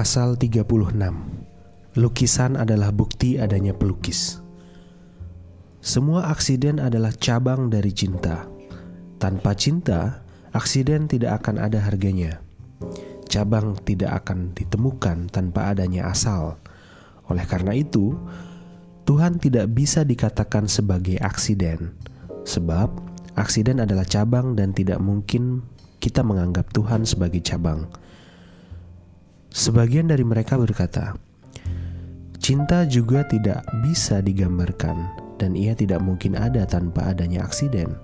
Pasal 36 Lukisan adalah bukti adanya pelukis. Semua aksiden adalah cabang dari cinta. Tanpa cinta, aksiden tidak akan ada harganya. Cabang tidak akan ditemukan tanpa adanya asal. Oleh karena itu, Tuhan tidak bisa dikatakan sebagai aksiden Sebab aksiden adalah cabang dan tidak mungkin kita menganggap Tuhan sebagai cabang Sebagian dari mereka berkata, "Cinta juga tidak bisa digambarkan, dan ia tidak mungkin ada tanpa adanya aksiden,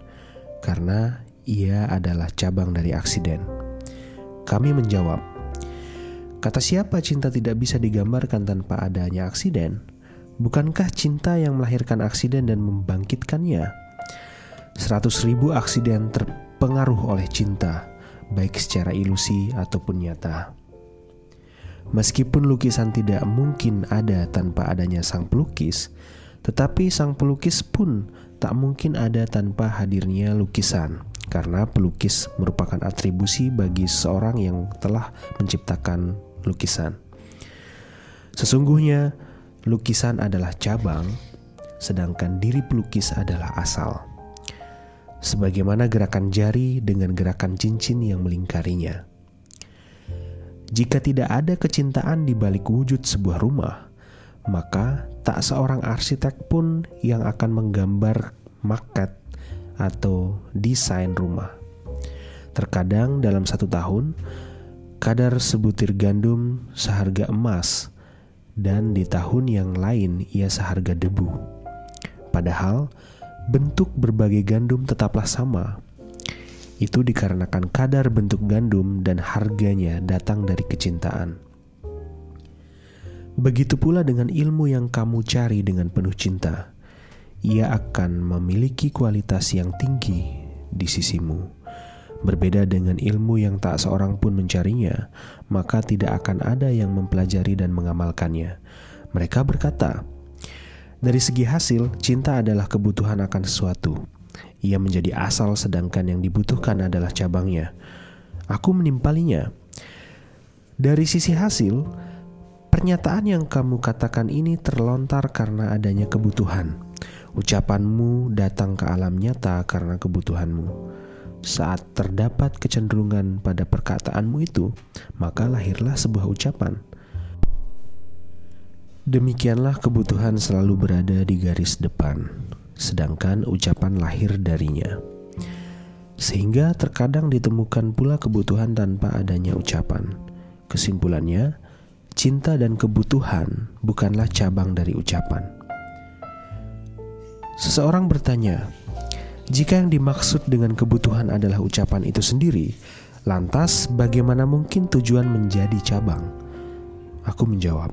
karena ia adalah cabang dari aksiden." Kami menjawab, "Kata siapa cinta tidak bisa digambarkan tanpa adanya aksiden? Bukankah cinta yang melahirkan aksiden dan membangkitkannya?" Seratus ribu aksiden terpengaruh oleh cinta, baik secara ilusi ataupun nyata. Meskipun lukisan tidak mungkin ada tanpa adanya sang pelukis, tetapi sang pelukis pun tak mungkin ada tanpa hadirnya lukisan, karena pelukis merupakan atribusi bagi seorang yang telah menciptakan lukisan. Sesungguhnya, lukisan adalah cabang, sedangkan diri pelukis adalah asal. Sebagaimana gerakan jari dengan gerakan cincin yang melingkarinya. Jika tidak ada kecintaan di balik wujud sebuah rumah, maka tak seorang arsitek pun yang akan menggambar maket atau desain rumah. Terkadang dalam satu tahun, kadar sebutir gandum seharga emas, dan di tahun yang lain ia seharga debu. Padahal, bentuk berbagai gandum tetaplah sama, itu dikarenakan kadar bentuk gandum dan harganya datang dari kecintaan. Begitu pula dengan ilmu yang kamu cari dengan penuh cinta, ia akan memiliki kualitas yang tinggi di sisimu. Berbeda dengan ilmu yang tak seorang pun mencarinya, maka tidak akan ada yang mempelajari dan mengamalkannya. Mereka berkata, "Dari segi hasil, cinta adalah kebutuhan akan sesuatu." Ia menjadi asal sedangkan yang dibutuhkan adalah cabangnya. Aku menimpalinya. Dari sisi hasil, pernyataan yang kamu katakan ini terlontar karena adanya kebutuhan. Ucapanmu datang ke alam nyata karena kebutuhanmu. Saat terdapat kecenderungan pada perkataanmu itu, maka lahirlah sebuah ucapan. Demikianlah kebutuhan selalu berada di garis depan sedangkan ucapan lahir darinya. Sehingga terkadang ditemukan pula kebutuhan tanpa adanya ucapan. Kesimpulannya, cinta dan kebutuhan bukanlah cabang dari ucapan. Seseorang bertanya, jika yang dimaksud dengan kebutuhan adalah ucapan itu sendiri, lantas bagaimana mungkin tujuan menjadi cabang? Aku menjawab,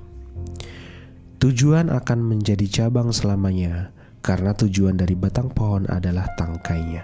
tujuan akan menjadi cabang selamanya karena tujuan dari batang pohon adalah tangkainya.